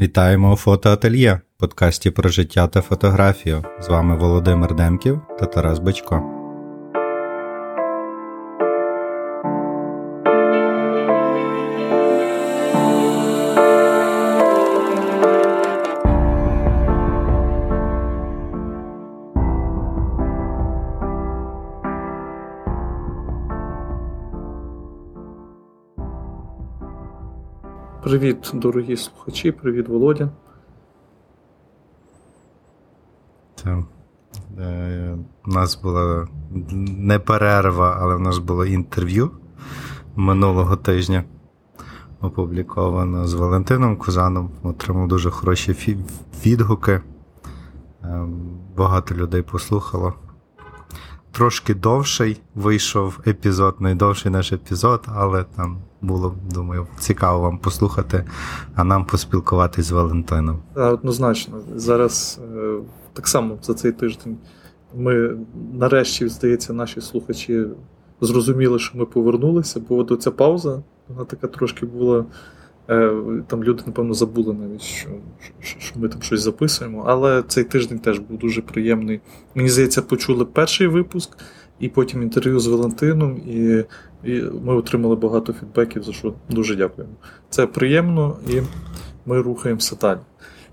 Вітаємо у фотоательє, подкасті про життя та фотографію. З вами Володимир Демків та Тарас Бачко. Привіт, дорогі слухачі, привіт, Володя. Це, е, У нас була не перерва, але в нас було інтерв'ю минулого тижня. Опубліковано з Валентином Кузаном. Отримав дуже хороші відгуки. Е, багато людей послухало. Трошки довший вийшов епізод, найдовший наш епізод, але там було, думаю, цікаво вам послухати, а нам поспілкуватись з Валентином. Однозначно. Зараз е, так само за цей тиждень ми нарешті, здається, наші слухачі зрозуміли, що ми повернулися, бо до ця пауза, вона така трошки була. Е, там люди, напевно, забули навіть, що, що ми там щось записуємо. Але цей тиждень теж був дуже приємний. Мені здається, почули перший випуск, і потім інтерв'ю з Валентином, і і ми отримали багато фідбеків, за що дуже дякуємо. Це приємно і ми рухаємося далі.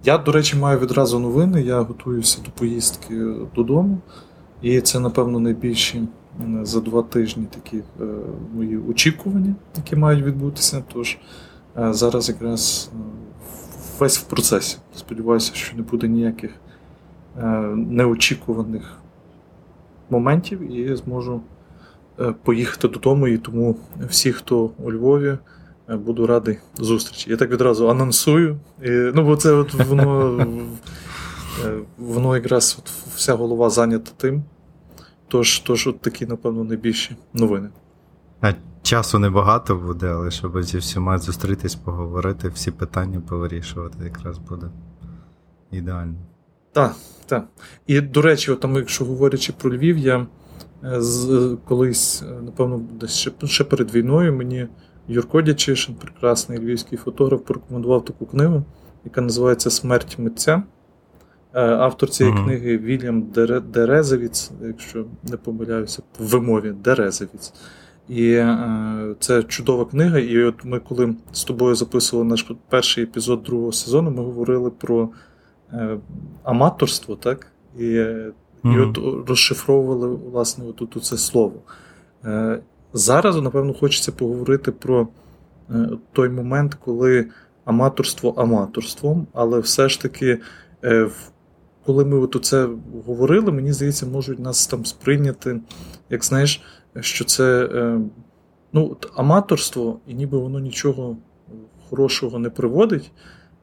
Я, до речі, маю відразу новини. Я готуюся до поїздки додому, і це, напевно, найбільші за два тижні такі е, мої очікування, які мають відбутися. Тож зараз якраз е, весь в процесі. Сподіваюся, що не буде ніяких е, неочікуваних моментів і зможу е, поїхати додому. І тому всі, хто у Львові, е, буду радий зустрічі. Я так відразу анонсую. І, Ну, бо це от воно е, воно якраз от вся голова зайнята тим. Тож, тож от такі, напевно, найбільші новини. Часу небагато буде, але щоб зі всіма зустрітись, поговорити, всі питання повирішувати, якраз буде ідеально. Так, так. І, до речі, от, там, якщо говорячи про Львів, я е, з, колись, е, напевно, десь ще, ще перед війною мені Юрко Дячишин, прекрасний львівський фотограф, порекомендував таку книгу, яка називається Смерть митця. Е, автор цієї uh-huh. книги Вільям Дерезевіц, якщо не помиляюся, в вимові Дерезевіц. І е, це чудова книга. І от ми, коли з тобою записували наш перший епізод другого сезону, ми говорили про Е, аматорство, так? І mm-hmm. і от розшифровували власне отут це слово. Е, зараз, напевно, хочеться поговорити про е, той момент, коли аматорство аматорством, але все ж таки, коли ми от це говорили, мені здається, можуть нас там сприйняти, як знаєш, що це ну, аматорство, і ніби воно нічого хорошого не приводить.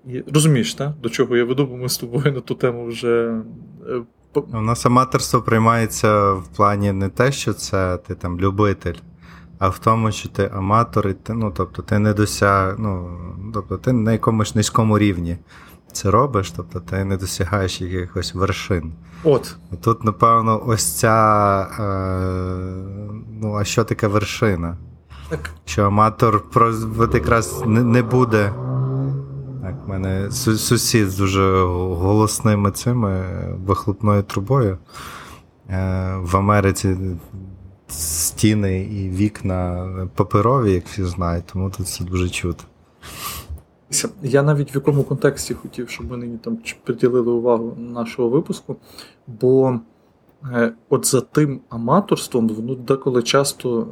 І Розумієш, так? до чого я веду, бо ми з тобою на ту тему вже. Е, У нас аматорство приймається в плані не те, що це ти там любитель, а в тому, що ти аматор, і ти, ну, тобто ти не досяг, ну, тобто ти на якомусь низькому рівні це робиш, тобто ти не досягаєш якихось вершин. От. Тут, напевно, ось ця. Е, ну, а що таке вершина? Так. Що аматор от якраз не буде. Так, в мене сусід з дуже голосними цими вихлопною трубою. Е, в Америці стіни і вікна паперові, як всі знають, тому тут це дуже чути. Я навіть в якому контексті хотів, щоб ми нині там приділили увагу нашого випуску, бо е, от за тим аматорством воно деколи часто е,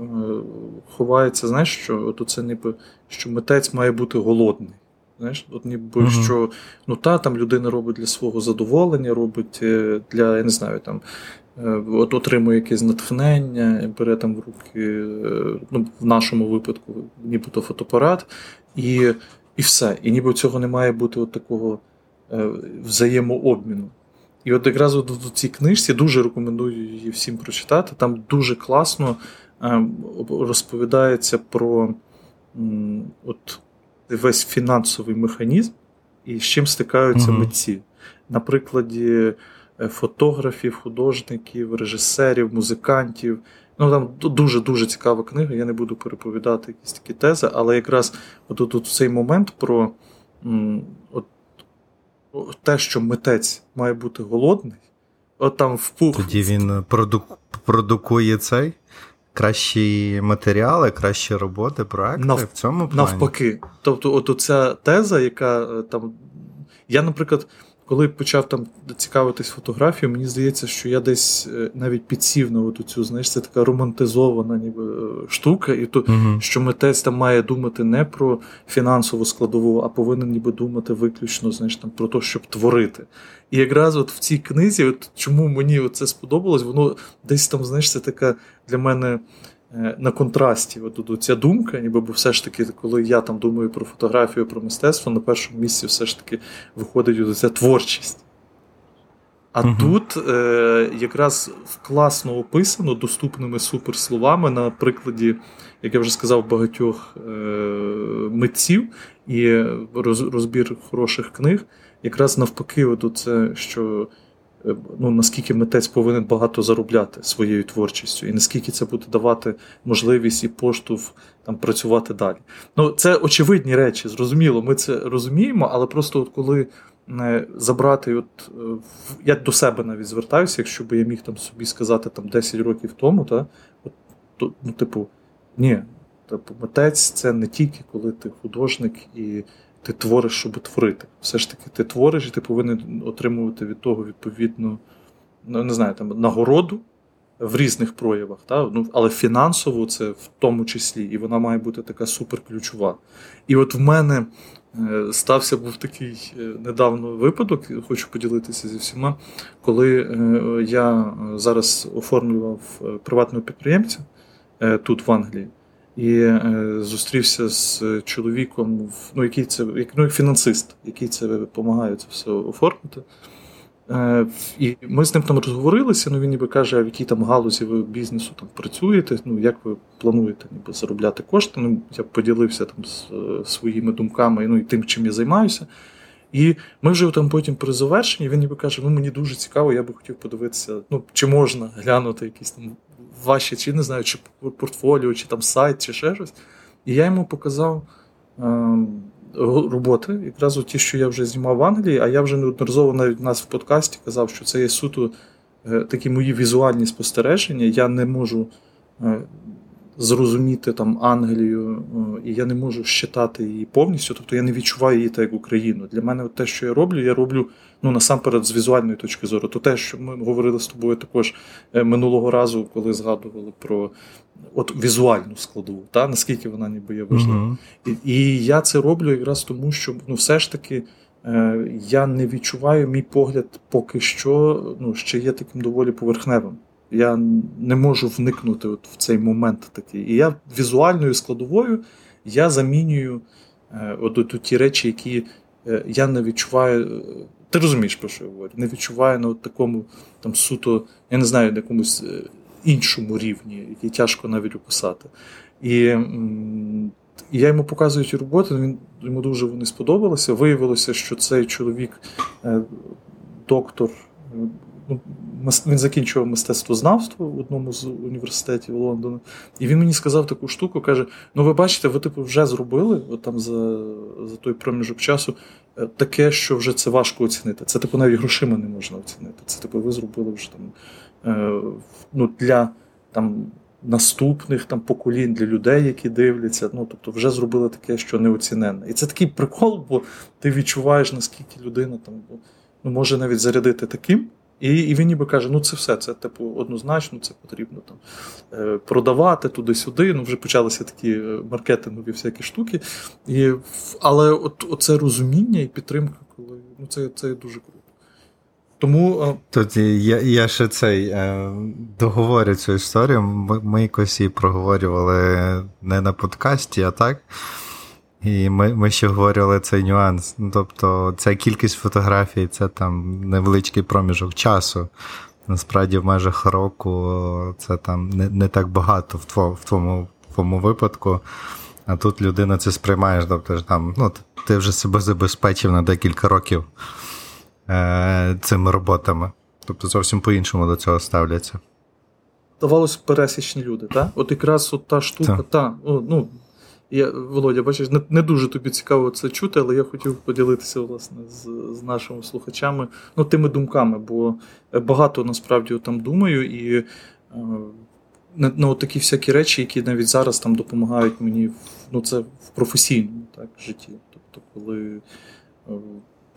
ховається, знаєш, що от це ніби що митець має бути голодний. Знаєш, от ніби uh-huh. що ну та там людина робить для свого задоволення, робить е, для, я не знаю, там от отримує якесь натхнення, бере там в руки, ну, в нашому випадку, нібито фотоапарат, і і все. І ніби цього не має бути от такого взаємообміну. І от якраз от в цій книжці дуже рекомендую її всім прочитати. Там дуже класно розповідається про от весь фінансовий механізм і з чим стикаються угу. митці. На прикладі е, фотографів, художників, режисерів, музикантів. Ну там дуже-дуже цікава книга. Я не буду переповідати якісь такі тези, але якраз от, от цей момент про от, те, що митець має бути голодний, от там в пух. Тоді він проду... продукує цей. Кращі матеріали, кращі роботи, проекти Нав... в цьому плані? навпаки. Тобто, от оця теза, яка е, там. Я, наприклад, коли почав там цікавитись фотографією, мені здається, що я десь е, навіть підсів на от цю, знаєш, це така романтизована ніби е, штука, і то, uh що митець там має думати не про фінансову складову, а повинен ніби думати виключно знаєш, там, про те, щоб творити. І якраз от в цій книзі, от чому мені це сподобалось, воно десь там, знаєш, це така для мене. Е, на контрасті от, ця думка, ніби бо все ж таки, коли я там думаю про фотографію, про мистецтво, на першому місці все ж таки виходить ця творчість. А угу. тут е, якраз класно описано доступними суперсловами на прикладі, як я вже сказав, багатьох е, митців і розбір хороших книг, якраз навпаки, от це, що ну, наскільки митець повинен багато заробляти своєю творчістю, і наскільки це буде давати можливість і поштовх там працювати далі. Ну, Це очевидні речі, зрозуміло, ми це розуміємо, але просто от коли е, забрати, от е, я до себе навіть звертаюся, якщо би я міг там собі сказати там 10 років тому, та, от, то, ну, типу, ні, типу, митець це не тільки коли ти художник і ти твориш, щоб творити. Все ж таки, ти твориш, і ти повинен отримувати від того відповідну, ну не знаю, там нагороду в різних проявах, та? Ну, але фінансово це в тому числі, і вона має бути така суперключова. І от в мене е, стався був такий е, недавно випадок, хочу поділитися зі всіма, коли е, я зараз оформлював приватного підприємця тут в Англії і е, зустрівся з чоловіком, ну, який це ну, фінансист, який це допомагає це все оформити. Е, і ми з ним там розговорилися. Ну він ніби каже, в якій там галузі ви бізнесу там працюєте, ну як ви плануєте ніби заробляти кошти. Ну, Я поділився там з е, своїми думками ну, і тим, чим я займаюся. І ми вже там потім при завершенні він ніби каже: ну мені дуже цікаво, я би хотів подивитися, ну чи можна глянути якісь там ваші, чи не знаю, чи портфоліо, чи там сайт, чи ще щось. І я йому показав е, роботи, якраз ті, що я вже знімав в Англії, а я вже неодноразово навіть у нас в подкасті казав, що це є суто е, такі мої візуальні спостереження. Я не можу. Е, зрозуміти там Англію, і я не можу щитати її повністю, тобто я не відчуваю її так як Україну. Для мене те, що я роблю, я роблю ну насамперед з візуальної точки зору. То те, що ми говорили з тобою також е, минулого разу, коли згадували про от візуальну складову, та наскільки вона ніби є важлива. Uh-huh. І, і я це роблю якраз тому, що ну все ж таки. Е, я не відчуваю мій погляд поки що ну, ще є таким доволі поверхневим. Я не можу вникнути от в цей момент такий. І я візуальною складовою я замінюю е, от, от, от ті речі, які я не відчуваю. Ти розумієш, про що я говорю? Не відчуваю на от такому там суто, я не знаю, на якомусь е, іншому рівні, який тяжко навіть описати. І м, я йому показую ті роботи, він йому дуже вони сподобалися. Виявилося, що цей чоловік, е, доктор ну, він закінчував мистецтвознавство в одному з університетів Лондона, і він мені сказав таку штуку: каже: Ну, ви бачите, ви типу вже зробили от там за за той проміжок часу е, таке, що вже це важко оцінити. Це типу навіть грошима не можна оцінити. Це типу, ви зробили вже там е, ну, для там. Наступних там поколінь для людей, які дивляться, ну тобто вже зробили таке, що неоціненне. І це такий прикол, бо ти відчуваєш, наскільки людина там ну, може навіть зарядити таким, і і він ніби каже, ну це все, це типу однозначно, це потрібно там е, продавати туди-сюди. Ну вже почалися такі е, маркетингові всякі штуки. І, Але от оце розуміння і підтримка, коли ну це це дуже круто. Тому е, Тут я я ще цей договорю цю історію. Ми, ми якось її проговорювали не на подкасті, а так. І ми ми ще говорили цей нюанс. Ну, Тобто, ця кількість фотографій це там невеличкий проміжок часу. Насправді, в межах року це там не не так багато в твоєму в твоєму, в твоєму випадку. А тут людина це сприймаєш, тобто там, ну, ти вже себе забезпечив на декілька років е, цими роботами. Тобто зовсім по-іншому до цього ставляться. Здавалося, пересічні люди, так? От якраз от та штука, та, ну, Я, Володя, бачиш, не, не дуже тобі цікаво це чути, але я хотів поділитися власне з з нашими слухачами ну, тими думками, бо багато насправді там думаю, і е, ну, такі всякі речі, які навіть зараз там допомагають мені ну, це в професійному так, житті. Тобто, коли е,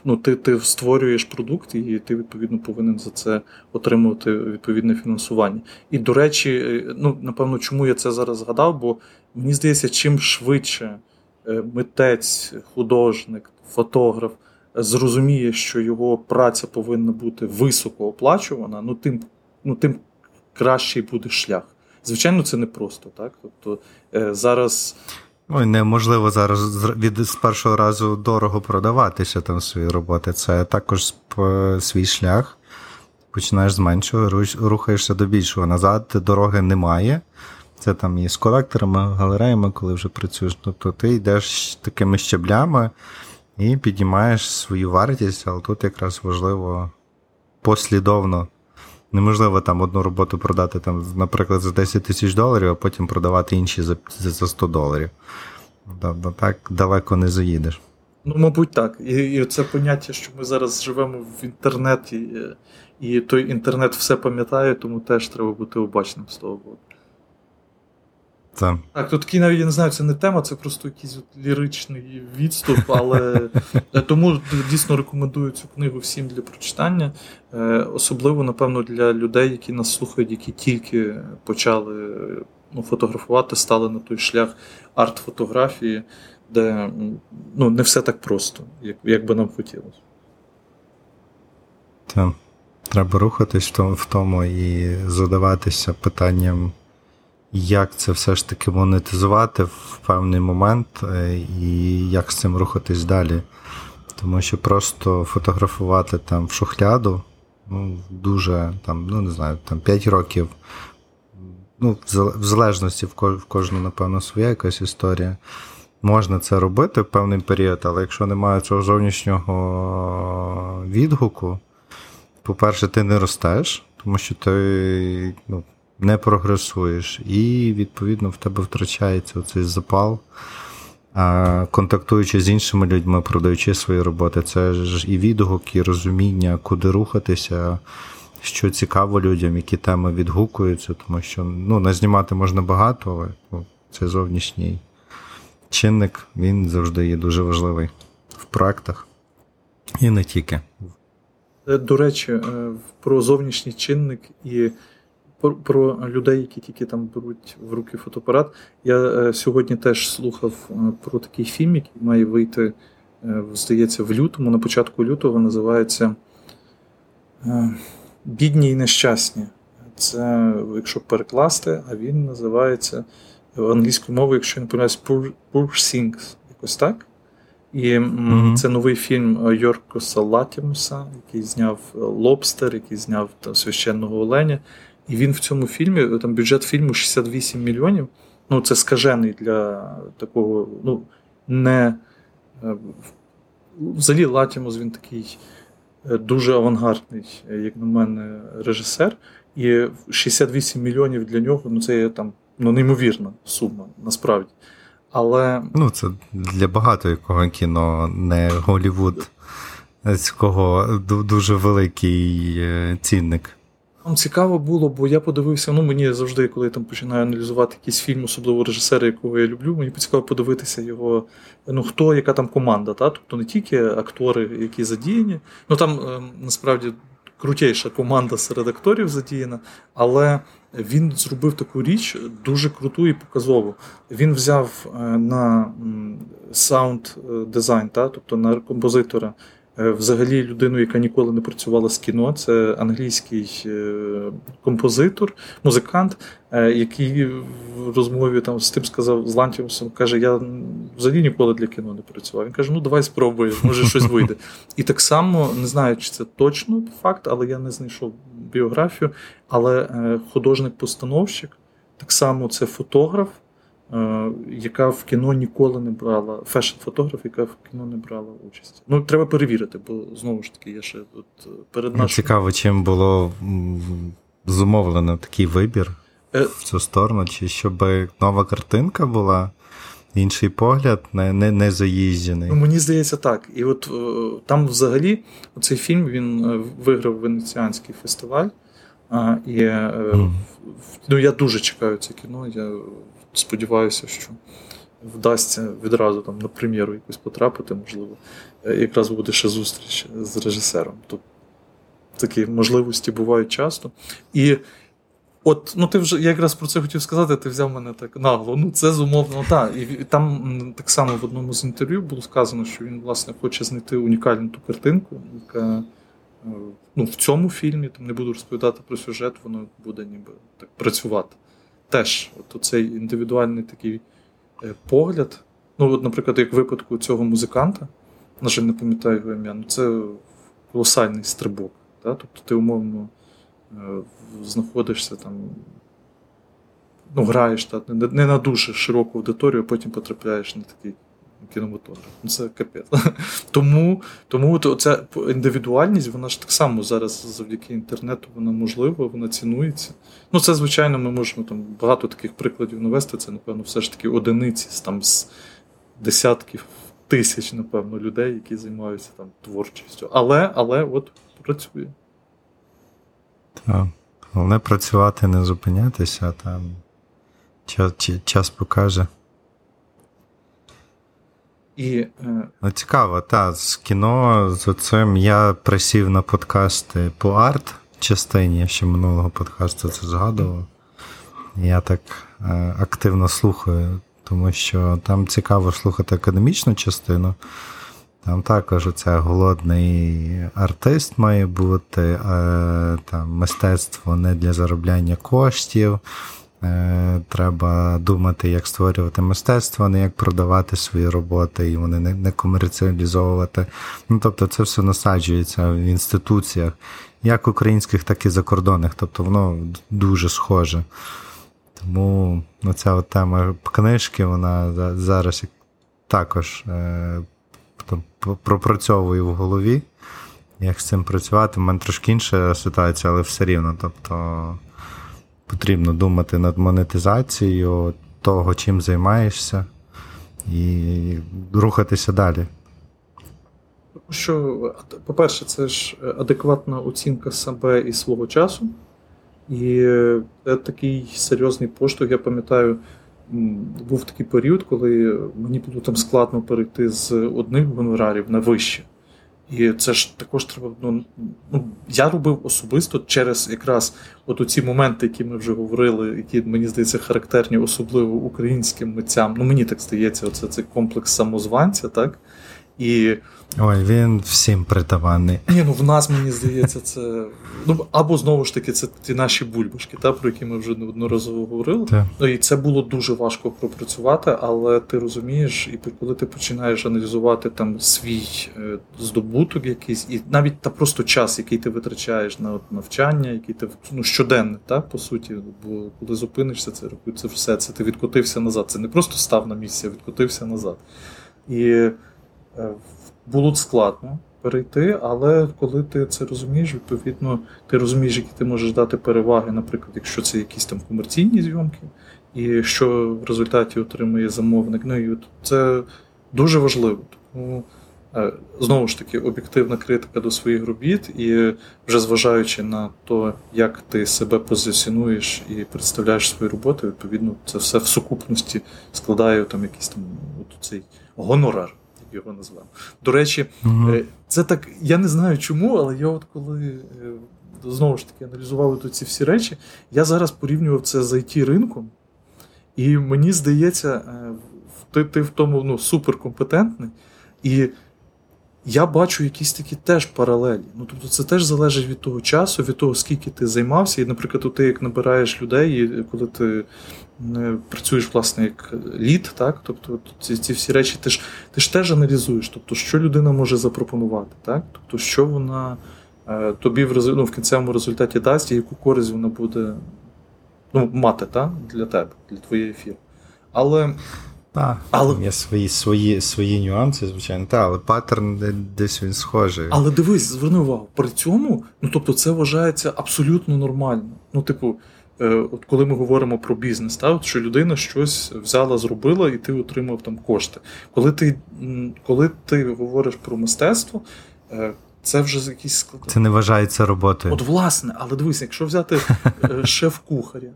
ну, ти ти створюєш продукт, і ти відповідно повинен за це отримувати відповідне фінансування. І, до речі, е, ну, напевно, чому я це зараз згадав? Бо мені здається, чим швидше е, митець, художник, фотограф зрозуміє, що його праця повинна бути високо оплачувана, ну тим, ну, тим кращий буде шлях. Звичайно, це не просто, так? Тобто е, зараз. Ой, неможливо зараз від з першого разу дорого продаватися там свої роботи. Це також свій шлях. Починаєш з меншого, рухаєшся до більшого. Назад дороги немає. Це там і з колекторами, галереями, коли вже працюєш. Тобто ти йдеш такими щеблями і піднімаєш свою вартість, але тут якраз важливо послідовно Неможливо там одну роботу продати, там, наприклад, за 10 тисяч доларів, а потім продавати інші за за 100 доларів. Тобто так далеко не заїдеш. Ну, мабуть, так. І і це поняття, що ми зараз живемо в інтернеті, і той інтернет все пам'ятає, тому теж треба бути обачним з того боку. Так, Так, тут такий навіть я не знаю, це не тема, це просто якийсь от ліричний відступ, але е, тому дійсно рекомендую цю книгу всім для прочитання. Е, особливо, напевно, для людей, які нас слухають, які тільки почали ну, фотографувати, стали на той шлях арт-фотографії, де ну, не все так просто, як, як би нам хотілося. Так. Треба рухатись в тому і задаватися питанням як це все ж таки монетизувати в певний момент е, і як з цим рухатись далі. Тому що просто фотографувати там в шухляду ну, дуже там, ну не знаю, там 5 років. Ну, в залежності в кожну, напевно, своя якась історія. Можна це робити в певний період, але якщо немає цього зовнішнього відгуку, по-перше, ти не ростеш, тому що ти ну, не прогресуєш, і, відповідно, в тебе втрачається цей запал. Контактуючи з іншими людьми, продаючи свої роботи, це ж і відгук, і розуміння, куди рухатися, що цікаво людям, які теми відгукуються, тому що ну, назнімати можна багато, але ну, це зовнішній чинник, він завжди є дуже важливий в проектах. І не тільки. Е, до речі, е, про зовнішній чинник і про, про людей, які тільки там беруть в руки фотоапарат. Я е, сьогодні теж слухав е, про такий фільм, який має вийти, е, здається, в лютому, на початку лютого називається Бідні і нещасні. Це, якщо перекласти, а він називається англійською мовою, якщо я не помиляюсь, Poor, Poor Things, якось так. І mm-hmm. це новий фільм Йоркоса Латімуса, який зняв Лобстер, який зняв там, священного Оленя. І він в цьому фільмі, там бюджет фільму 68 мільйонів. Ну, це скажений для такого, ну, не. Е, взагалі, Латімус він такий е, дуже авангардний, як на мене, режисер. І 68 мільйонів для нього ну, це там ну, неймовірна сума, насправді. Але... Ну, це для багато якого кіно не Голівуд, з кого дуже великий е, цінник. Там цікаво було, бо я подивився, ну мені завжди, коли я там починаю аналізувати якийсь фільм, особливо режисера, якого я люблю, мені цікаво подивитися його, ну хто, яка там команда. Та? Тобто не тільки актори, які задіяні, ну там ем, насправді крутейша команда серед акторів задіяна, але він зробив таку річ дуже круту і показову. Він взяв е, на саунд е, дизайн, тобто на композитора. Е, взагалі, людину, яка ніколи не працювала з кіно, це англійський е, композитор, музикант, е, який в розмові там з тим сказав з Лантімусом, каже: Я взагалі ніколи для кіно не працював. Він каже: Ну давай спробуємо, може щось вийде. І так само не знаю, чи це точно факт, але я не знайшов біографію. Але художник-постановщик, так само це фотограф. Е, яка в кіно ніколи не брала, фешн-фотограф, яка в кіно не брала участь. Ну, треба перевірити, бо знову ж таки, я ще тут е, перед нашим... Цікаво, чим було зумовлено такий вибір е... в цю сторону, чи щоб нова картинка була, інший погляд, не не, не заїжджений. Ну, Мені здається, так. І от там взагалі цей фільм він виграв Венеціанський фестиваль. А, І mm. ну, я дуже чекаю це кіно. Я сподіваюся, що вдасться відразу там на прем'єру якусь потрапити, можливо. Е, якраз буде ще зустріч з режисером. Тобто такі можливості бувають часто. І от, ну ти вже я якраз про це хотів сказати, ти взяв мене так нагло. Ну, це зумовно, так. І там так само в одному з інтерв'ю було сказано, що він, власне, хоче знайти унікальну ту картинку, яка. Е, ну, в цьому фільмі там не буду розповідати про сюжет, воно буде ніби так працювати. Теж, от цей індивідуальний такий е, погляд. Ну, от, наприклад, як в випадку цього музиканта, на жаль, не пам'ятаю його ім'я, ну це колосальний стрибок. Да? Тобто ти умовно е, знаходишся там, ну, граєш та, не, не на дуже широку аудиторію, а потім потрапляєш на такий кінематограф. Ну, Це капець. Тому тому ця індивідуальність, вона ж так само зараз завдяки інтернету вона можлива, вона цінується. Ну, це, звичайно, ми можемо там багато таких прикладів навести. Це, напевно, все ж таки одиниці там з десятків тисяч, напевно, людей, які займаються там творчістю. Але, але от працює. Так. Головне працювати, не зупинятися, там час, час покаже. І, е... Ну, Цікаво, так, з кіно з цим я присів на подкасти по арт частині, Я ще минулого подкасту це згадував. Я так е, активно слухаю, тому що там цікаво слухати академічну частину. Там також це голодний артист має бути, е, там мистецтво не для заробляння коштів. Е, треба думати, як створювати мистецтво, не як продавати свої роботи і вони не, не комерціалізовувати. Ну, Тобто це все насаджується в інституціях, як українських, так і закордонних. Тобто воно дуже схоже. Тому ну, ця от тема книжки, вона зараз також е, пропрацьовую в голові. Як з цим працювати? У мене трошки інша ситуація, але все рівно. Тобто потрібно думати над монетизацією того, чим займаєшся, і рухатися далі. Що, по-перше, це ж адекватна оцінка себе і свого часу. І це такий серйозний поштовх, я пам'ятаю, був такий період, коли мені було там складно перейти з одних гонорарів на вище. І це ж також треба. Ну, ну я робив особисто через якраз от ці моменти, які ми вже говорили, які мені здається характерні, особливо українським митцям. Ну мені так здається, оце цей комплекс самозванця, так? І Ой, він всім притаманний. Ні, ну в нас, мені здається, це. Ну, Або знову ж таки, це ті наші бульбашки, та, про які ми вже неодноразово говорили. Так. Ну, І це було дуже важко пропрацювати, але ти розумієш, і коли ти починаєш аналізувати там свій е, здобуток якийсь, і навіть та просто час, який ти витрачаєш на от, навчання, який ти ну, щоденне, так, по суті, бо коли зупинишся, це це все, це ти відкотився назад. Це не просто став на місці, а відкотився назад. І е, було складно перейти, але коли ти це розумієш, відповідно, ти розумієш, які ти можеш дати переваги, наприклад, якщо це якісь там комерційні зйомки, і що в результаті отримує замовник. Ну і це дуже важливо. Тому е, знову ж таки об'єктивна критика до своїх робіт, і вже зважаючи на те, як ти себе позиціонуєш і представляєш свої роботи, відповідно, це все в сукупності складає там якийсь там от цей гонорар його назвав. До речі, угу. це так. Я не знаю чому, але я от коли е, знову ж таки аналізував тут ці всі речі, я зараз порівнював це з it ринком, і мені здається, е, ти ти в тому ну, суперкомпетентний. І я бачу якісь такі теж паралелі. Ну, Тобто це теж залежить від того часу, від того, скільки ти займався. І, наприклад, ти як набираєш людей, і коли ти працюєш власне як лід, так? Тобто ці ці всі речі ти ж ти ж теж аналізуєш, тобто, що людина може запропонувати, так? Тобто, що вона е, тобі в ну, в кінцевому результаті дасть, і яку користь вона буде ну, мати так? для тебе, для твоєї фірми. Але так, але... Є свої свої, свої нюанси, звичайно, та, але паттерн десь він схожий. Але дивись, зверни увагу, при цьому, ну тобто, це вважається абсолютно нормально. Ну, типу, от коли ми говоримо про бізнес, та, от, що людина щось взяла, зробила, і ти отримав там кошти. Коли ти коли ти говориш про мистецтво, е, це вже якісь склади. Це не вважається роботою. От, власне, але дивись, якщо взяти е, шеф-кухаря,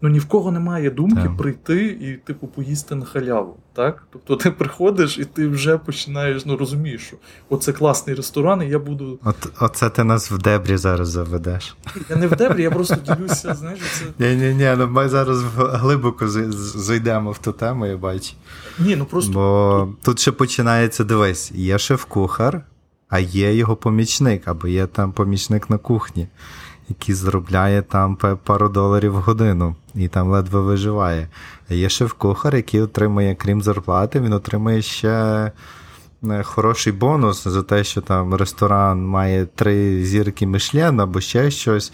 ну ні в кого немає думки так. прийти і, типу, поїсти на халяву. так? Тобто ти приходиш і ти вже починаєш, ну розумієш, що оце класний ресторан, і я буду. От, Оце ти нас в дебрі зараз заведеш. Я не в дебрі, я просто ділюся, знаєш, це. Ні, ні, ні, ну ми зараз глибоко зайдемо в ту тему, я бачу. Ні, ну просто. Бо тут ще починається, дивись, є шеф-кухар, а є його помічник, або є там помічник на кухні який заробляє там пару доларів в годину і там ледве виживає. Є шеф-кухар, який отримує, крім зарплати, він отримує ще е, хороший бонус за те, що там ресторан має три зірки Мишлен або ще щось,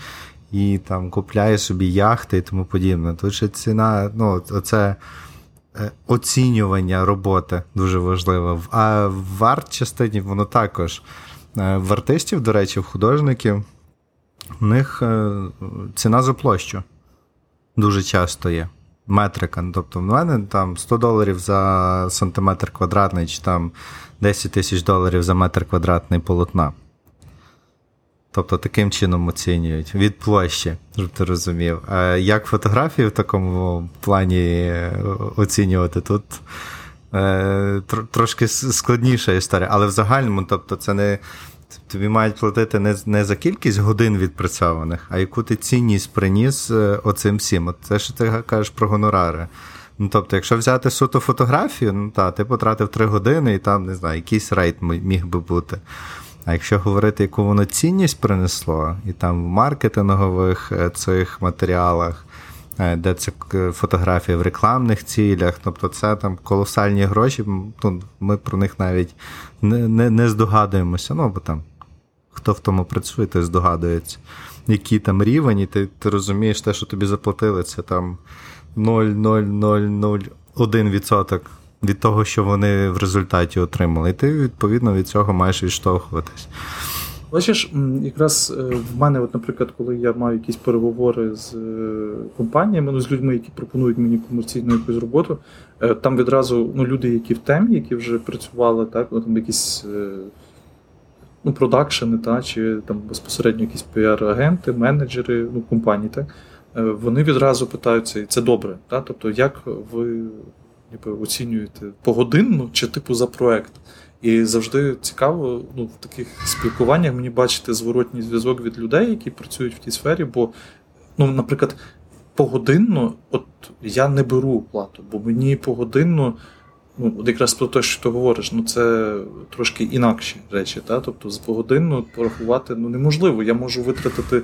і там купляє собі яхти і тому подібне. Тут ще ціна, ну, оце. Е, оцінювання роботи дуже важливо. А в арт-частині воно також. Е, в артистів, до речі, в художників у них е, ціна за площу дуже часто є. Метрика. Тобто, в мене там 100 доларів за сантиметр квадратний, чи там 10 тисяч доларів за метр квадратний полотна. Тобто таким чином оцінюють від площі, щоб ти розумів. А як фотографії в такому плані е, оцінювати, тут е, трошки складніша історія. Але в загальному, тобто, це не Тобі мають платити не не за кількість годин відпрацьованих, а яку ти цінність приніс е, оцим всім. От Це що ти кажеш про гонорари. Ну, Тобто, якщо взяти суто фотографію, ну та, ти потратив 3 години і там, не знаю, якийсь рейд міг би бути. А якщо говорити, яку воно цінність принесло, і там в маркетингових е, цих матеріалах, де це фотографія в рекламних цілях, тобто це там колосальні гроші, ну, ми про них навіть не не, не здогадуємося. Ну, бо там хто в тому працює, той здогадується, який там рівень, і ти ти розумієш те, що тобі заплатили, це там 0,0001% від того, що вони в результаті отримали. І ти, відповідно, від цього маєш відштовхуватись. Бачиш, якраз е, в мене, от, наприклад, коли я маю якісь переговори з е, компаніями, ну, з людьми, які пропонують мені комерційну якусь роботу, е, там відразу ну, люди, які в темі, які вже працювали, так, ну, там якісь ну, продакшени, та, чи там безпосередньо якісь піар-агенти, менеджери ну, компаній, так, вони відразу питаються, і це добре. Так? Тобто, як ви ніби, оцінюєте погодинно чи типу за проект? І завжди цікаво ну, в таких спілкуваннях мені бачити зворотній зв'язок від людей, які працюють в тій сфері. Бо, ну, наприклад, погодинно, от я не беру плату, бо мені погодинно, ну, от якраз про те, що ти говориш, ну це трошки інакші речі. Та? Тобто, з погодинно порахувати ну, неможливо. Я можу витратити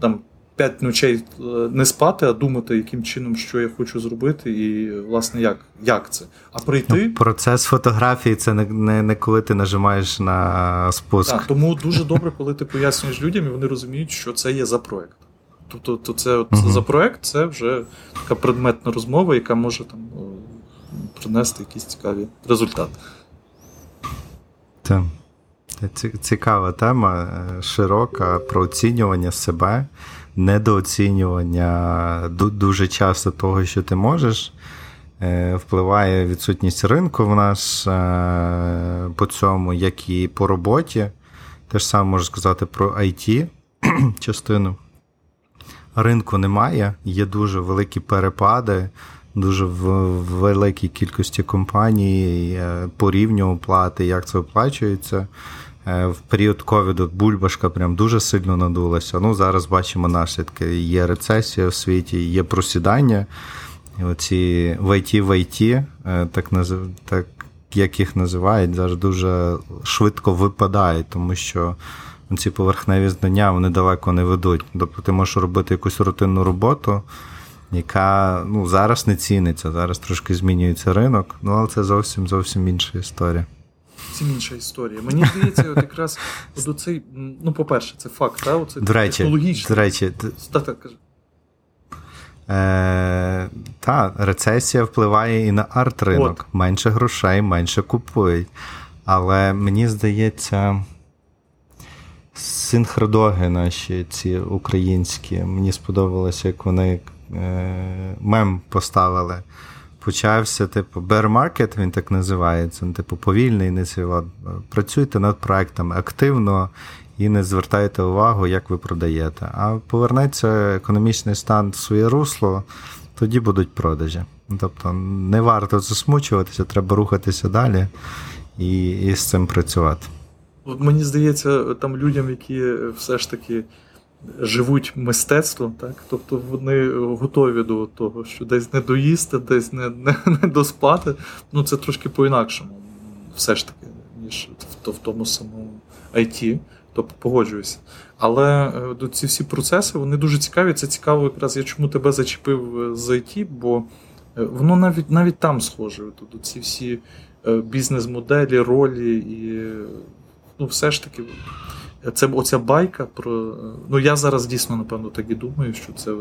там п'ять ночей е, не спати, а думати, яким чином що я хочу зробити, і власне як як це. А прийти. Ну, процес фотографії це не не, не коли ти нажимаєш на спуск. Так, Тому дуже добре, коли ти пояснюєш людям, і вони розуміють, що це є за проект. Тобто, то це от, uh-huh. за проект це вже така предметна розмова, яка може там принести якісь цікаві результати. Так. Цікава тема, е, широка про оцінювання себе недооцінювання дуже часто того, що ти можеш. Е, впливає відсутність ринку в нас е, по цьому, як і по роботі. Те ж саме можу сказати про IT частину. Ринку немає, є дуже великі перепади, дуже в великій кількості компаній е, по рівню оплати, як це оплачується. Е, в період ковіду бульбашка прям дуже сильно надулася. Ну, Зараз бачимо наслідки. Є рецесія в світі, є просідання. Оці в IT в IT, так, так як їх називають, зараз дуже швидко випадають, тому що ці поверхневі знання вони далеко не ведуть. Тобто ти можеш робити якусь рутинну роботу, яка ну, зараз не ціниться, зараз трошки змінюється ринок, ну але це зовсім зовсім інша історія зовсім інша історія. Мені здається, от якраз от оцей, ну, по-перше, це факт, та? Оце до речі, технологічний. До речі, так, так, кажи. Е, Та, рецесія впливає і на арт-ринок. От. Менше грошей, менше купують. Але мені здається, синхродоги наші, ці українські. Мені сподобалося, як вони е, мем поставили. Почався, типу, bear market, він так називається. Ну, типу, повільний, не працюйте над проектами активно і не звертайте увагу, як ви продаєте. А повернеться економічний стан в своє русло, тоді будуть продажі. Тобто не варто засмучуватися, треба рухатися далі і, і з цим працювати. Мені здається, там людям, які все ж таки живуть мистецтвом, так? тобто вони готові до того, що десь не доїсти, десь не не, не доспати. Ну це трошки по-інакшому, все ж таки, ніж в, в тому самому IT. Тобто погоджуюся. Але е, ці всі процеси вони дуже цікаві. Це цікаво, якраз я чому тебе зачепив е, з IT, бо е, воно навіть навіть там схоже. Тобто ці всі бізнес-моделі, ролі і ну, все ж таки це оця байка про. Ну я зараз дійсно, напевно, так і думаю, що це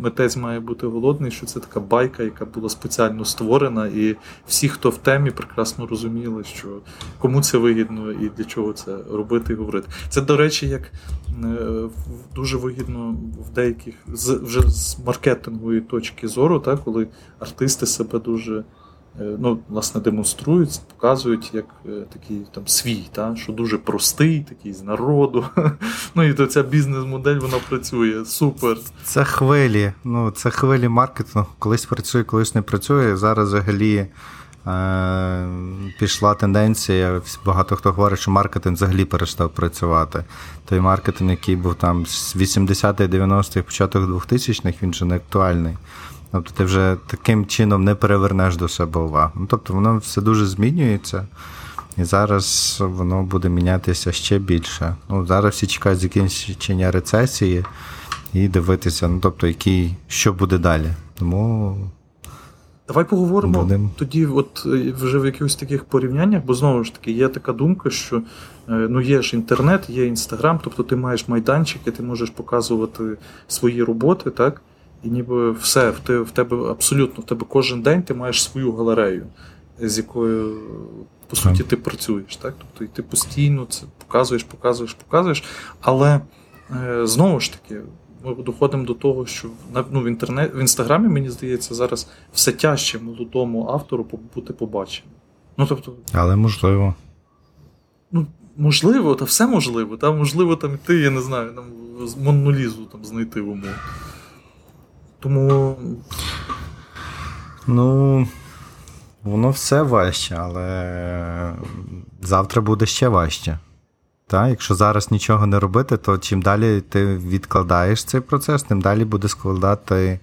митець має бути голодний, що це така байка, яка була спеціально створена, і всі, хто в темі, прекрасно розуміли, що кому це вигідно і для чого це робити і говорити. Це, до речі, як е, дуже вигідно в деяких вже з маркетингової точки зору, так, коли артисти себе дуже. Е, ну, власне, демонструють, показують як е, такий там свій, та, що дуже простий, такий з народу. Ну і то ця бізнес-модель вона працює. Супер. Це хвилі. Ну, це хвилі маркетингу. Колись працює, колись не працює. Зараз взагалі. Е, пішла тенденція, багато хто говорить, що маркетинг взагалі перестав працювати. Той маркетинг, який був там з 80-х, 90-х, початок 2000-х, він вже не актуальний. Тобто ти вже таким чином не перевернеш до себе увагу. Ну, Тобто воно все дуже змінюється, і зараз воно буде мінятися ще більше. Ну, Зараз всі чекають закінчення рецесії і дивитися, ну, тобто, який, що буде далі. Тому. Давай поговоримо Будем. тоді, от е, вже в якихось таких порівняннях, бо знову ж таки є така думка, що е, ну є ж інтернет, є інстаграм, тобто ти маєш майданчики, ти можеш показувати свої роботи, так? І ніби все, в тебе, в тебе абсолютно в тебе кожен день ти маєш свою галерею, з якою, по суті, ти працюєш. Так? Тобто і ти постійно це показуєш, показуєш, показуєш. Але е, знову ж таки, ми доходимо до того, що ну, в інтернет, в інстаграмі, мені здається, зараз все тяжче молодому автору бути побаченим. Ну, тобто, Але можливо. Ну, Можливо, та все можливо. Та, Можливо, там йти, я не знаю, там, монолізу там, знайти в умову. Тому. Ну, воно все важче, але завтра буде ще важче. Так? Якщо зараз нічого не робити, то чим далі ти відкладаєш цей процес, тим далі буде складати.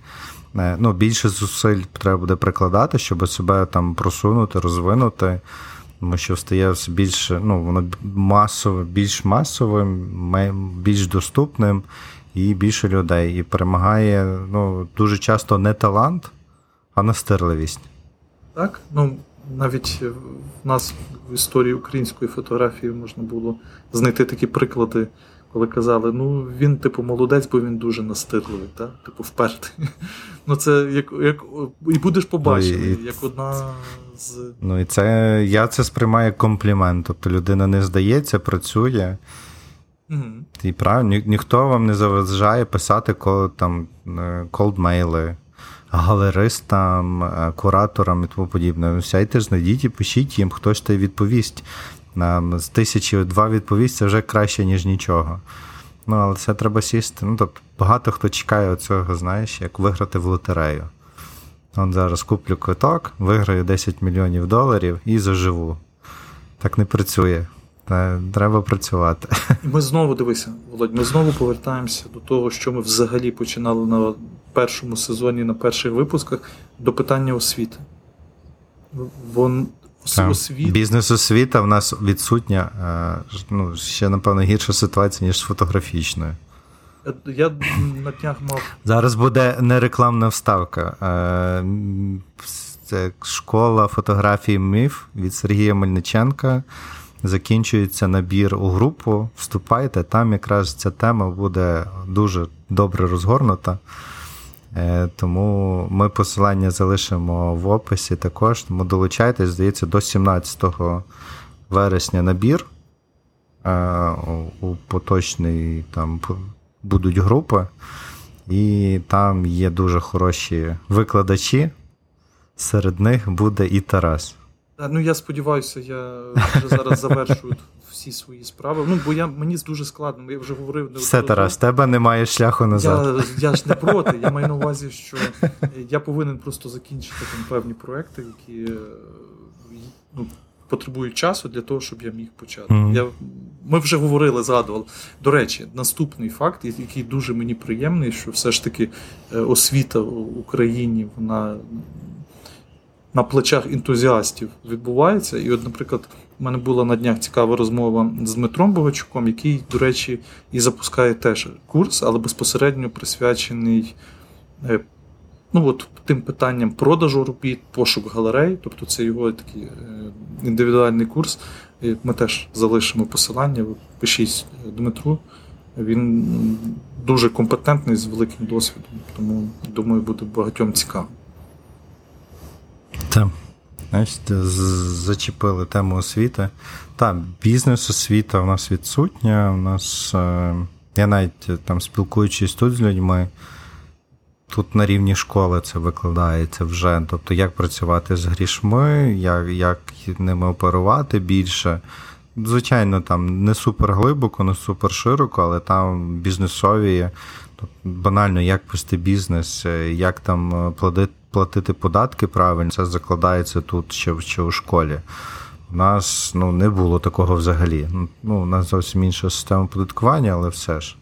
Е, ну, Більше зусиль треба буде прикладати, щоб себе там просунути, розвинути. Тому що стає все більше, ну, воно масове, більш масовим, більш доступним і більше людей. І перемагає ну, дуже часто не талант, а настирливість. Так, ну навіть в нас в історії української фотографії можна було знайти такі приклади, коли казали, ну він, типу, молодець, бо він дуже настирливий, так? типу, впертий. Ну, це як як і будеш побачений, ну, як одна з. Ну і це я це сприймаю як комплімент. Тобто людина не здається, працює. Угу. І правильно, ні, ніхто вам не заважає писати колдмейли, галеристам, е, кураторам і тому подібне. Сяйте, знайдіть і пишіть їм, хтось то відповість. З тисячі два відповість це вже краще, ніж нічого. Ну, але це треба сісти. Ну, тобто Багато хто чекає цього, знаєш, як виграти в лотерею. От зараз куплю квиток, виграю 10 мільйонів доларів і заживу. Так не працює. Треба працювати. Ми знову дивися, Володь, ми знову повертаємося до того, що ми взагалі починали на першому сезоні, на перших випусках, до питання освіти. Вон, освіт... Бізнес освіта в нас відсутня. ну, Ще, напевно, гірша ситуація, ніж з фотографічною. Я на днях мав. Зараз буде не рекламна вставка. Це школа фотографії МІФ від Сергія Мельниченка закінчується набір у групу, вступайте, там якраз ця тема буде дуже добре розгорнута. Е, тому ми посилання залишимо в описі також. Тому долучайтесь, здається, до 17 вересня набір. у поточний там будуть групи, і там є дуже хороші викладачі. Серед них буде і Тарас. Ну, я сподіваюся, я вже зараз завершую всі свої справи. Ну, бо я мені дуже складно. Я вже говорив Все, Тарас, тебе немає шляху назад. Я я ж не проти. Я маю на увазі, що я повинен просто закінчити там певні проекти, які ну, потребують часу для того, щоб я міг почати. Mm-hmm. Я, Ми вже говорили, згадували. До речі, наступний факт, який дуже мені приємний, що все ж таки е, освіта в Україні вона на плечах ентузіастів відбувається. І, от, наприклад, у мене була на днях цікава розмова з Дмитром Богачуком, який, до речі, і запускає теж курс, але безпосередньо присвячений е, ну, от, тим питанням продажу робіт, пошук галерей, тобто це його такий е, індивідуальний курс. Ми теж залишимо посилання. Пишіть Дмитру. Він дуже компетентний з великим досвідом, тому думаю, буде багатьом цікаво. Так. Значить, зачепили тему освіти. Так, бізнес освіта у нас відсутня. У нас, е, Я навіть е, там спілкуючись тут з людьми, тут на рівні школи це викладається вже. Тобто, як працювати з грішми, як як ними оперувати більше. Звичайно, там не супер глибоко, не супер широко, але там бізнесові, тобто банально, як вести бізнес, е, як там платити платити податки правильно, це закладається тут ще, ще у школі. У нас ну, не було такого взагалі. Ну, У нас зовсім інша система податкування, але все ж.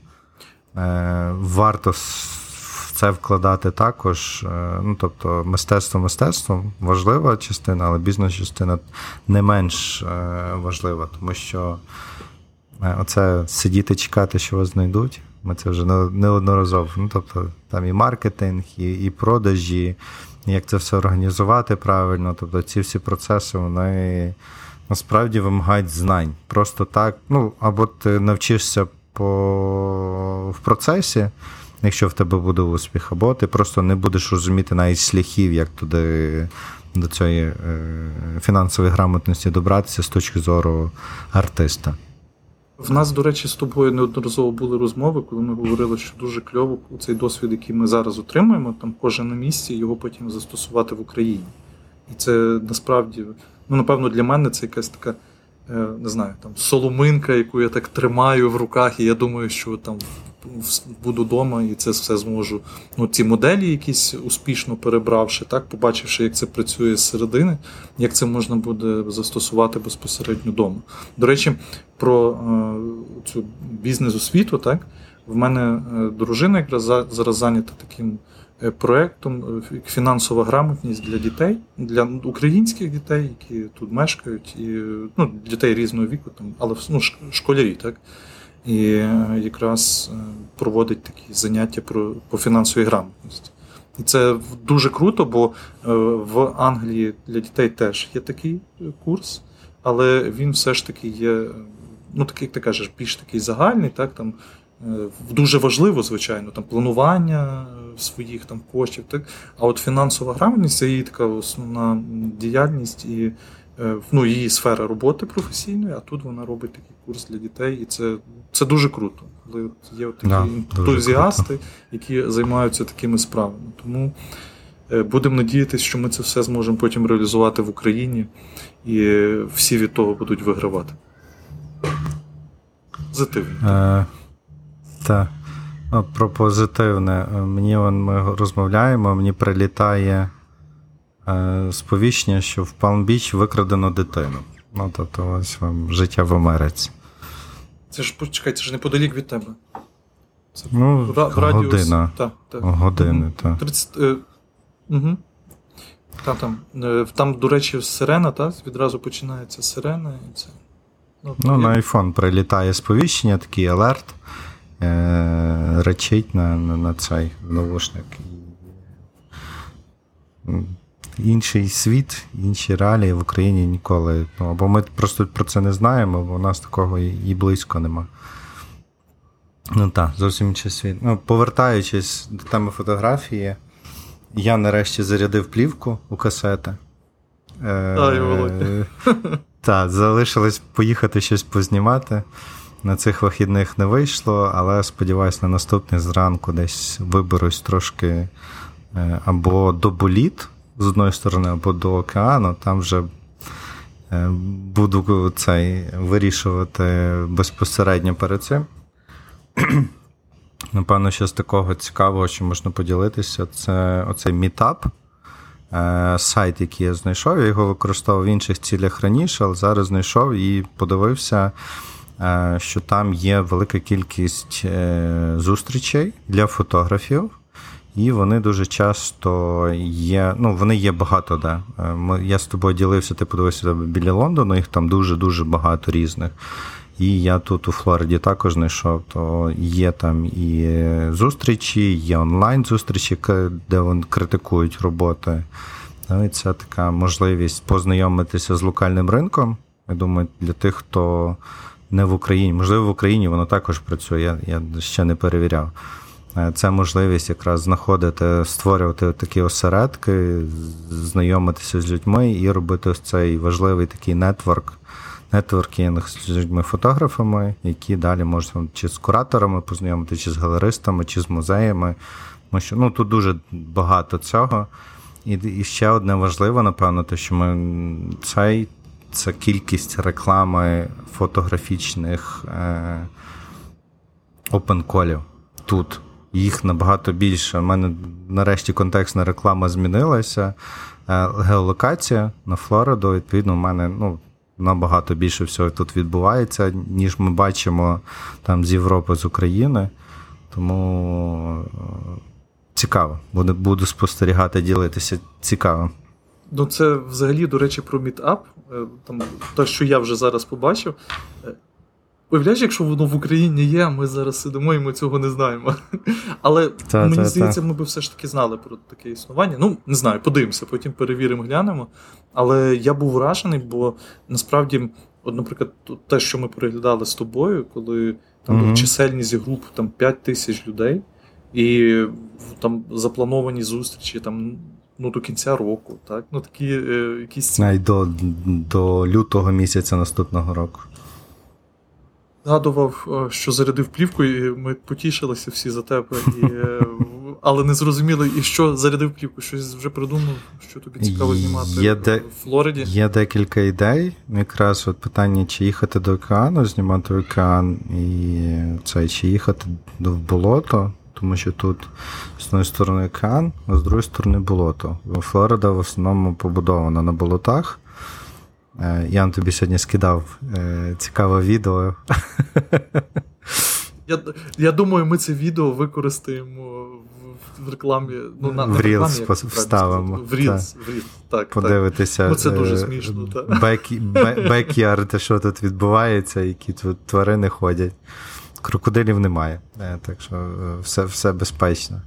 Е, Варто в це вкладати також. Е, ну, Тобто, мистецтво мистецтвом важлива частина, але бізнес-частина не менш е, важлива, тому що е, оце сидіти чекати, що вас знайдуть. Ми це вже неодноразово. Ну, тобто, там і маркетинг, і і продажі, як це все організувати правильно. Тобто ці всі процеси, вони насправді вимагають знань. Просто так, ну, або ти навчишся по, в процесі, якщо в тебе буде успіх, або ти просто не будеш розуміти навіть шляхів, як туди. До цієї е, фінансової грамотності добратися з точки зору артиста. В нас, до речі, з тобою неодноразово були розмови, коли ми говорили, що дуже кльово цей досвід, який ми зараз отримуємо, там кожен на місці, його потім застосувати в Україні. І це насправді, ну напевно, для мене це якась така, е, не знаю, там соломинка, яку я так тримаю в руках, і я думаю, що там буду вдома і це все зможу. Ну, Ці моделі, якісь успішно перебравши, так, побачивши, як це працює з середини, як це можна буде застосувати безпосередньо вдома. До речі, про е, цю бізнес-освіту, так, в мене е, дружина якраз зараз зайнята таким. Е, проектом фінансова грамотність для дітей, для українських дітей, які тут мешкають, і ну, дітей різного віку, там, але ну, школярі, так і е, якраз е, проводить такі заняття про, по фінансовій грамотності. І це дуже круто, бо е, в Англії для дітей теж є такий курс, але він все ж таки є, ну такий, як ти кажеш, більш такий загальний, так там дуже важливо, звичайно, там планування своїх там коштів. Так? А от фінансова грамотність це її така основна діяльність і ну, її сфера роботи професійної, а тут вона робить такий курс для дітей, і це це дуже круто, коли є такі да, ентузіасти, які займаються такими справами. Тому е, будемо надіятися, що ми це все зможемо потім реалізувати в Україні, і всі від того будуть вигравати. Позитивно. Е, Так. Про позитивне. Мені ми розмовляємо, мені прилітає е, сповіщення, що в Палм-Біч викрадено дитину. Ну, тобто, ось вам життя в Америці. Це ж почекай, це ж неподалік від тебе. Це ну, ра- радіус. Година. Та, та. Години, так. 30, е, угу. Та, там, е, там, до речі, сирена, та? відразу починається сирена. І це. Ну, ну на iPhone прилітає сповіщення, такий алерт, е- речить на на, на цей навушник інший світ, інші реалії в Україні ніколи. Ну, Або ми просто про це не знаємо, бо у нас такого і близько нема. Ну так, зовсім інший світ. Ну, Повертаючись до теми фотографії, я нарешті зарядив плівку у касети. Е, Так, залишилось поїхати щось познімати. На цих вихідних не вийшло, але сподіваюся, на наступний зранку десь виберусь трошки е, або до боліт з одної сторони, або до океану. Там вже е, буду цей вирішувати безпосередньо перед цим. Напевно, що з такого цікавого, що можна поділитися, це оцей мітап. Е, сайт, який я знайшов, я його використовував в інших цілях раніше, але зараз знайшов і подивився, е, що там є велика кількість зустрічей для фотографів. І вони дуже часто є. Ну, вони є багато, де. Я з тобою ділився, ти подивився біля Лондону, їх там дуже-дуже багато різних. І я тут у Флориді також знайшов, то є там і зустрічі, є онлайн-зустрічі, де вони критикують роботи. Ну, і це така можливість познайомитися з локальним ринком. Я думаю, для тих, хто не в Україні, можливо, в Україні воно також працює, я, ще не перевіряв. Е, це можливість якраз знаходити, створювати такі осередки, знайомитися з людьми і робити ось цей важливий такий нетворк нетворкінг з людьми-фотографами, які далі можуть чи з кураторами познайомити, чи з галеристами, чи з музеями. Тому що ну, тут дуже багато цього. І і ще одне важливе, напевно, те, що ми цей це кількість реклами фотографічних е, опенколів тут. Їх набагато більше. У мене нарешті контекстна реклама змінилася. Е, геолокація на Флориду, відповідно, у мене ну, набагато більше всього тут відбувається, ніж ми бачимо там з Європи, з України. Тому е, цікаво. Буду, буду спостерігати, ділитися. Цікаво. Ну, це взагалі, до речі, про мітап. Е, там те, що я вже зараз побачив. Уявляєш, якщо воно в Україні є, ми зараз сидимо і ми цього не знаємо. Але та, мені та, здається, та. ми би все ж таки знали про таке існування. Ну, не знаю, подивимося, потім перевіримо, глянемо. Але я був вражений, бо насправді, от, наприклад, те, що ми переглядали з тобою, коли там mm-hmm. чисельність груп там 5 тисяч людей, і там заплановані зустрічі там. Ну, до кінця року, так? Ну, такі е, якісь. Навіть до до лютого місяця наступного року згадував, е, що зарядив плівку, і ми потішилися всі за тебе. І, е, Але не зрозуміли, і що зарядив плівку, щось вже придумав, що тобі цікаво знімати є в Флориді. Є декілька ідей. Якраз от питання, чи їхати до океану, знімати океан, і це, чи їхати до болото. Тому що тут з однієї сторони океан, а з другої сторони болото. Флорида в основному побудована на болотах. Е, я вам тобі сьогодні скидав е, цікаве відео. Я я думаю, ми це відео використаємо в, рекламі. Ну, на, В Reels вставимо. В Reels, в Reels, так. Подивитися. Ну, Це дуже е, смішно. Бекярд, що тут відбувається, які тут тварини ходять. Крокодилів немає, так що все, все безпечно.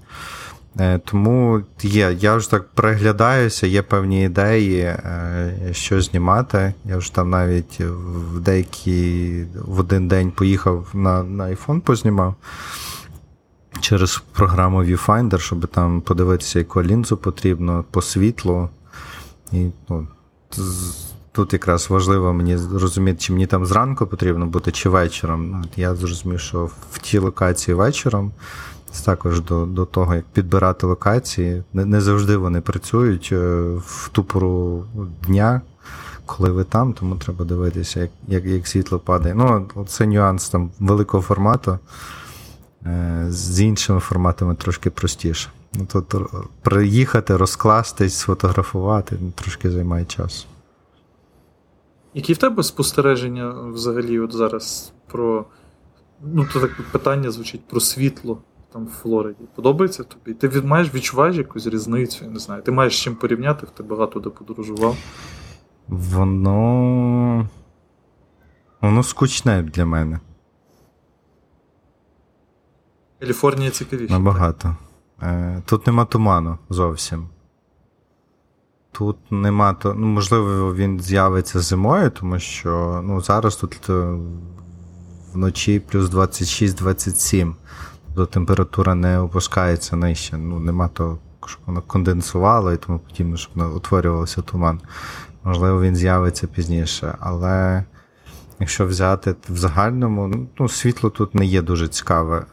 Е, тому є, я вже так переглядаюся, є певні ідеї, е, що знімати. Я вже там навіть в деякі в один день поїхав на на iPhone, познімав через програму Viewfinder, щоб там подивитися, яку лінзу потрібно по світлу. І ну, Тут якраз важливо мені зрозуміти, чи мені там зранку потрібно бути, чи вечором. Я зрозумів, що в тій локації вечором також до до того, як підбирати локації. Не не завжди вони працюють е, в ту пору дня, коли ви там, тому треба дивитися, як як, як світло падає. Ну, це нюанс там великого формату. Е, з іншими форматами трошки простіше. Ну, Тут приїхати, розкластись, сфотографувати трошки займає час. Які в тебе спостереження взагалі от зараз про. Ну, то так питання звучить про світло там в Флориді. Подобається тобі? Ти від, маєш відчуваєш якусь різницю? Я не знаю. Ти маєш з чим порівняти, ти багато де подорожував. Воно. Воно скучне для мене. Каліфорнія цікавіше. Набагато. Е, тут нема туману зовсім. Тут нема то. Ну, можливо, він з'явиться зимою, тому що ну, зараз тут е, вночі плюс 26-27 то температура не опускається нижче. Ну, нема того, щоб воно конденсувало і тому подібне, щоб утворювався туман. Можливо, він з'явиться пізніше, але якщо взяти в загальному, ну, світло тут не є дуже цікаве.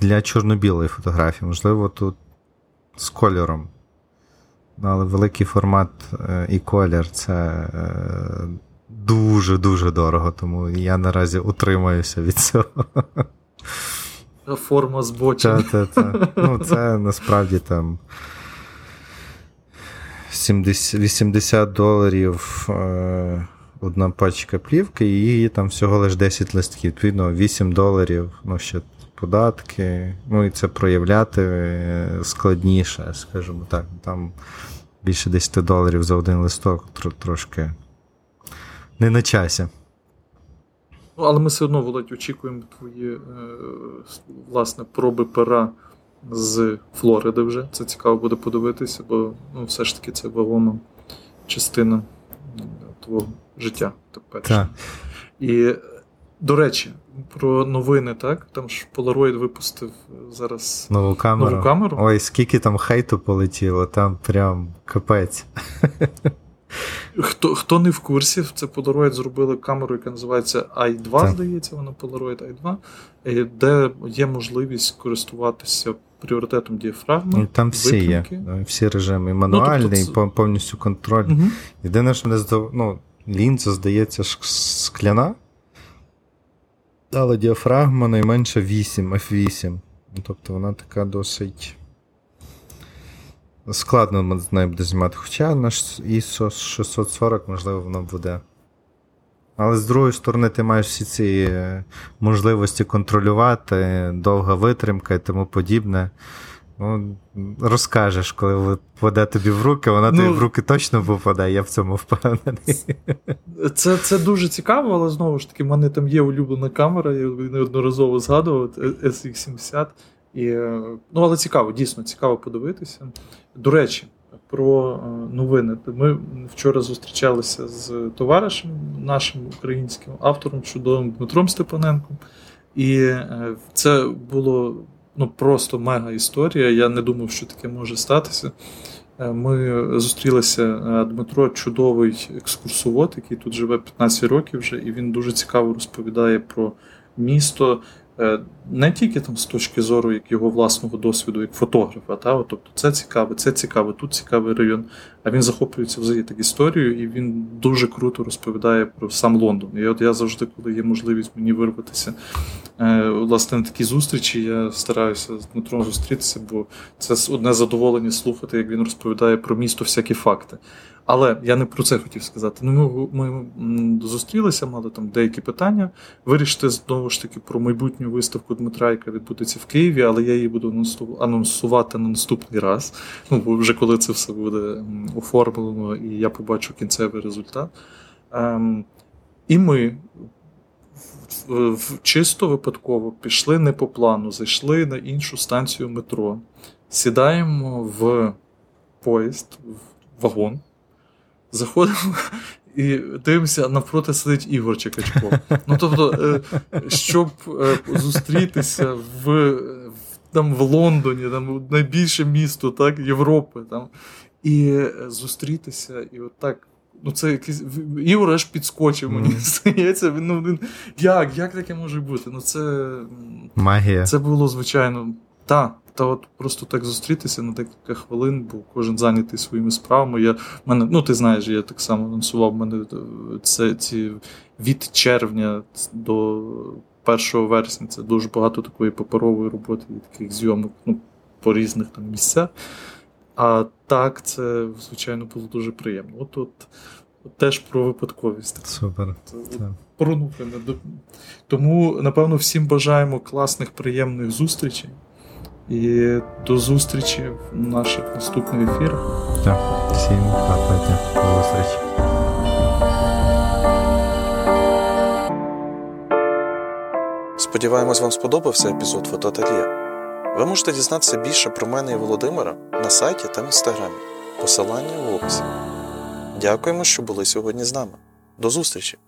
Для чорно-білої фотографії, можливо, тут з кольором. Ну, але великий формат е, і колір це дуже-дуже дорого, тому я наразі утримаюся від цього. Форма збочення. Та, та, та. Ну, Це насправді там 70, 80 доларів е, одна пачка плівки, і її там всього лише 10 листків. Відповідно, 8 доларів, ну ще податки. Ну і це проявляти е, складніше, скажімо так. Там більше 10 доларів за один листок трошки не на часі. Ну, але ми все одно, Володь, очікуємо твої е, власне проби пера з Флориди вже. Це цікаво буде подивитися, бо ну, все ж таки це вагома частина твого життя. Так. І, до речі, про новини, так? Там ж Polaroid випустив зараз нову камеру. нову камеру. Ой, скільки там хейту полетіло, там прям капець. Хто хто не в курсі, це Polaroid зробили камеру, яка називається i2, так. здається, вона Polaroid i2, е, де є можливість користуватися пріоритетом діафрагми. Ну, там всі випрямки. є. Всі режими. Мануальний, ну, тобто... повністю контроль. Угу. Єдине, що не здав... ну, лінза, здається, скляна. Але діафрагма найменше 8, F8. Тобто вона така досить. Складно з нею буде знімати. Хоча наш ISO 640, можливо, воно буде. Але з другої сторони, ти маєш всі ці е, можливості контролювати, довга витримка і тому подібне. Ну, Розкажеш, коли попаде тобі в руки, вона ну, тобі в руки точно попаде, я в цьому впевнений. Це це дуже цікаво, але знову ж таки, в мене там є улюблена камера, я неодноразово згадував SX70. І, Ну, Але цікаво, дійсно цікаво подивитися. До речі, про е, новини. Ми вчора зустрічалися з товаришем, нашим українським автором, чудовим Дмитром Степаненком. І е, це було ну, просто мега історія. Я не думав, що таке може статися. Е, ми зустрілися Дмитро, чудовий екскурсовод, який тут живе 15 років вже, і він дуже цікаво розповідає про місто. Е, не тільки там з точки зору як його власного досвіду, як фотографа, та, тобто це цікаве, це цікаве, тут цікавий район. А він захоплюється взагалі так історією, і він дуже круто розповідає про сам Лондон. І от я завжди, коли є можливість мені вирватися е, власне на такі зустрічі, я стараюся з Дмитром зустрітися, бо це одне задоволення слухати, як він розповідає про місто всякі факти. Але я не про це хотів сказати. Ну, Ми ми зустрілися, мали там деякі питання. Вирішити знову ж таки про майбутню виставку Дмитра, яка відбудеться в Києві, але я її буду анонсувати на наступний раз. Ну, бо вже коли це все буде оформлено і я побачу кінцевий результат. Ем, І ми чисто випадково пішли не по плану, зайшли на іншу станцію метро, сідаємо в поїзд, в вагон. Заходимо і дивимося, навпроти сидить Ігор Чекачко. Ну тобто, е, щоб е, зустрітися в там в Лондоні, там найбільше місто так, Європи, там, і зустрітися, і отак. Ну, це якийсь Ігор аж підскочив, мені mm. здається. Ну, Як Як таке може бути? Ну, це Магія. Це було, звичайно, так. Та от просто так зустрітися на декілька хвилин, бо кожен зайнятий своїми справами. Я мене, ну ти знаєш, я так само анонсував мене е, це ці від червня до 1 вересня. Це дуже багато такої паперової роботи і таких зйомок ну, по різних там місцях. А так, це, звичайно, було дуже приємно. От от, теж про випадковість. Супер. Це, Тому, напевно, всім бажаємо класних, приємних зустрічей. І до зустрічі в наших наступних ефірах. Так, всім гарного До зустрічі. Сподіваємось, вам сподобався епізод фотоательє. Ви можете дізнатися більше про мене і Володимира на сайті та в інстаграмі. Посилання в описі. Дякуємо, що були сьогодні з нами. До зустрічі!